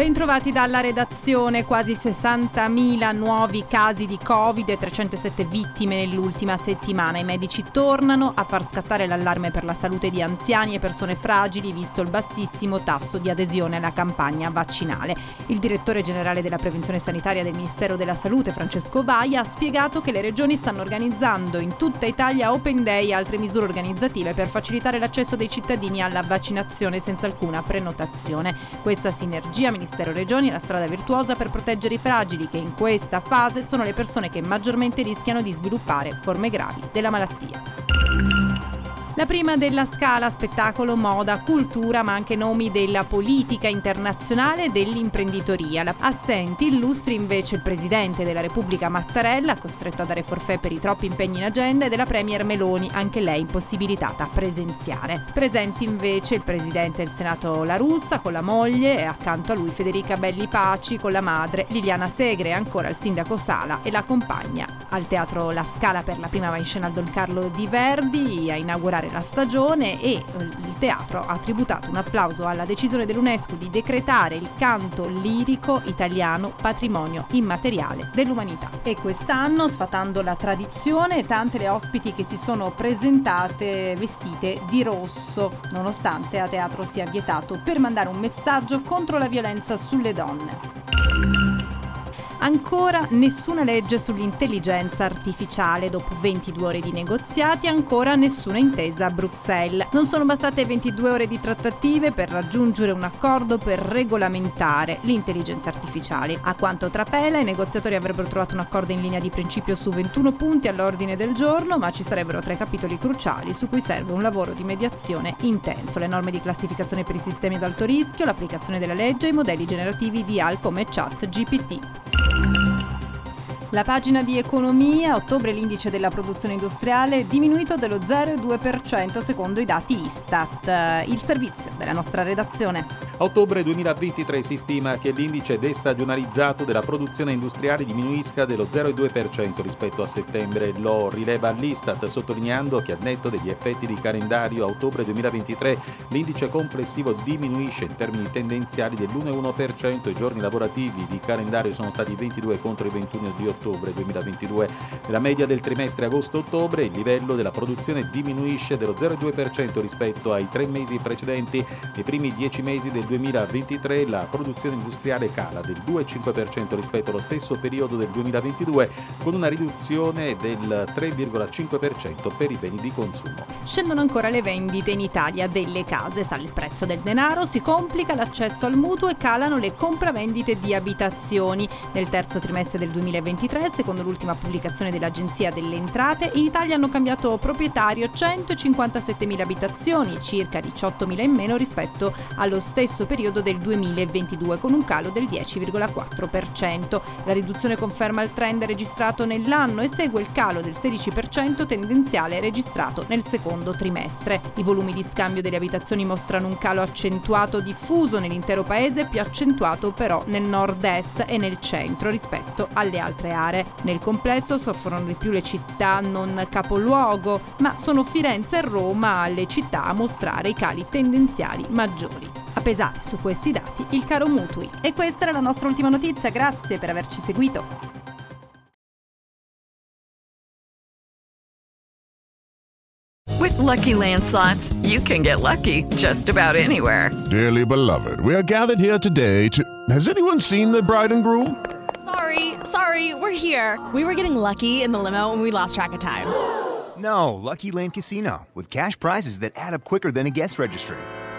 Bentrovati dalla redazione, quasi 60.000 nuovi casi di Covid e 307 vittime nell'ultima settimana. I medici tornano a far scattare l'allarme per la salute di anziani e persone fragili, visto il bassissimo tasso di adesione alla campagna vaccinale. Il direttore generale della prevenzione sanitaria del Ministero della Salute, Francesco Vaia, ha spiegato che le regioni stanno organizzando in tutta Italia Open Day e altre misure organizzative per facilitare l'accesso dei cittadini alla vaccinazione senza alcuna prenotazione. Questa sinergia Ministero Regioni la strada virtuosa per proteggere i fragili che in questa fase sono le persone che maggiormente rischiano di sviluppare forme gravi della malattia. La prima della scala spettacolo, moda, cultura, ma anche nomi della politica internazionale e dell'imprenditoria. Assenti illustri invece il presidente della Repubblica Mattarella, costretto a dare forfè per i troppi impegni in agenda, e della Premier Meloni, anche lei impossibilitata a presenziare. Presenti invece il presidente del Senato La Russa con la moglie e accanto a lui Federica Belli Paci con la madre Liliana Segre e ancora il sindaco Sala e la compagna. Al teatro La Scala per la prima va in scena Don Carlo Di Verdi a inaugurare la stagione e il teatro ha tributato un applauso alla decisione dell'UNESCO di decretare il canto lirico italiano patrimonio immateriale dell'umanità. E quest'anno, sfatando la tradizione, tante le ospiti che si sono presentate vestite di rosso, nonostante a teatro sia vietato, per mandare un messaggio contro la violenza sulle donne. Ancora nessuna legge sull'intelligenza artificiale. Dopo 22 ore di negoziati, ancora nessuna intesa a Bruxelles. Non sono bastate 22 ore di trattative per raggiungere un accordo per regolamentare l'intelligenza artificiale. A quanto trapela, i negoziatori avrebbero trovato un accordo in linea di principio su 21 punti all'ordine del giorno, ma ci sarebbero tre capitoli cruciali su cui serve un lavoro di mediazione intenso. Le norme di classificazione per i sistemi ad alto rischio, l'applicazione della legge e i modelli generativi di AL come Chat GPT. La pagina di economia, ottobre l'indice della produzione industriale è diminuito dello 0,2% secondo i dati Istat. Il servizio della nostra redazione. A ottobre 2023 si stima che l'indice destagionalizzato della produzione industriale diminuisca dello 0,2% rispetto a settembre. Lo rileva l'Istat, sottolineando che al netto degli effetti di calendario a ottobre 2023 l'indice complessivo diminuisce in termini tendenziali dell'1,1%. I giorni lavorativi di calendario sono stati 22 contro i 21 di ottobre 2022. Nella media del trimestre agosto-ottobre il livello della produzione diminuisce dello 0,2% rispetto ai tre mesi precedenti. Nei primi dieci mesi del 2023 la produzione industriale cala del 2,5% rispetto allo stesso periodo del 2022 con una riduzione del 3,5% per i beni di consumo. Scendono ancora le vendite in Italia delle case, sale il prezzo del denaro, si complica l'accesso al mutuo e calano le compravendite di abitazioni. Nel terzo trimestre del 2023, secondo l'ultima pubblicazione dell'Agenzia delle Entrate, in Italia hanno cambiato proprietario 157.000 abitazioni, circa 18.000 in meno rispetto allo stesso stesso periodo del 2022 con un calo del 10,4%. La riduzione conferma il trend registrato nell'anno e segue il calo del 16% tendenziale registrato nel secondo trimestre. I volumi di scambio delle abitazioni mostrano un calo accentuato diffuso nell'intero paese, più accentuato però nel nord-est e nel centro rispetto alle altre aree. Nel complesso soffrono di più le città non capoluogo, ma sono Firenze e Roma le città a mostrare i cali tendenziali maggiori. A pesare su questi dati il caro mutui. E questa era la nostra ultima notizia, grazie per averci seguito. With lucky landslots, you can get lucky just about anywhere. Dearly beloved, we are gathered here today to. Has anyone seen the bride and groom? Sorry, sorry, we're here. We were getting lucky in the limo and we lost track of time. No, Lucky Land Casino, with cash prizes that add up quicker than a guest registry.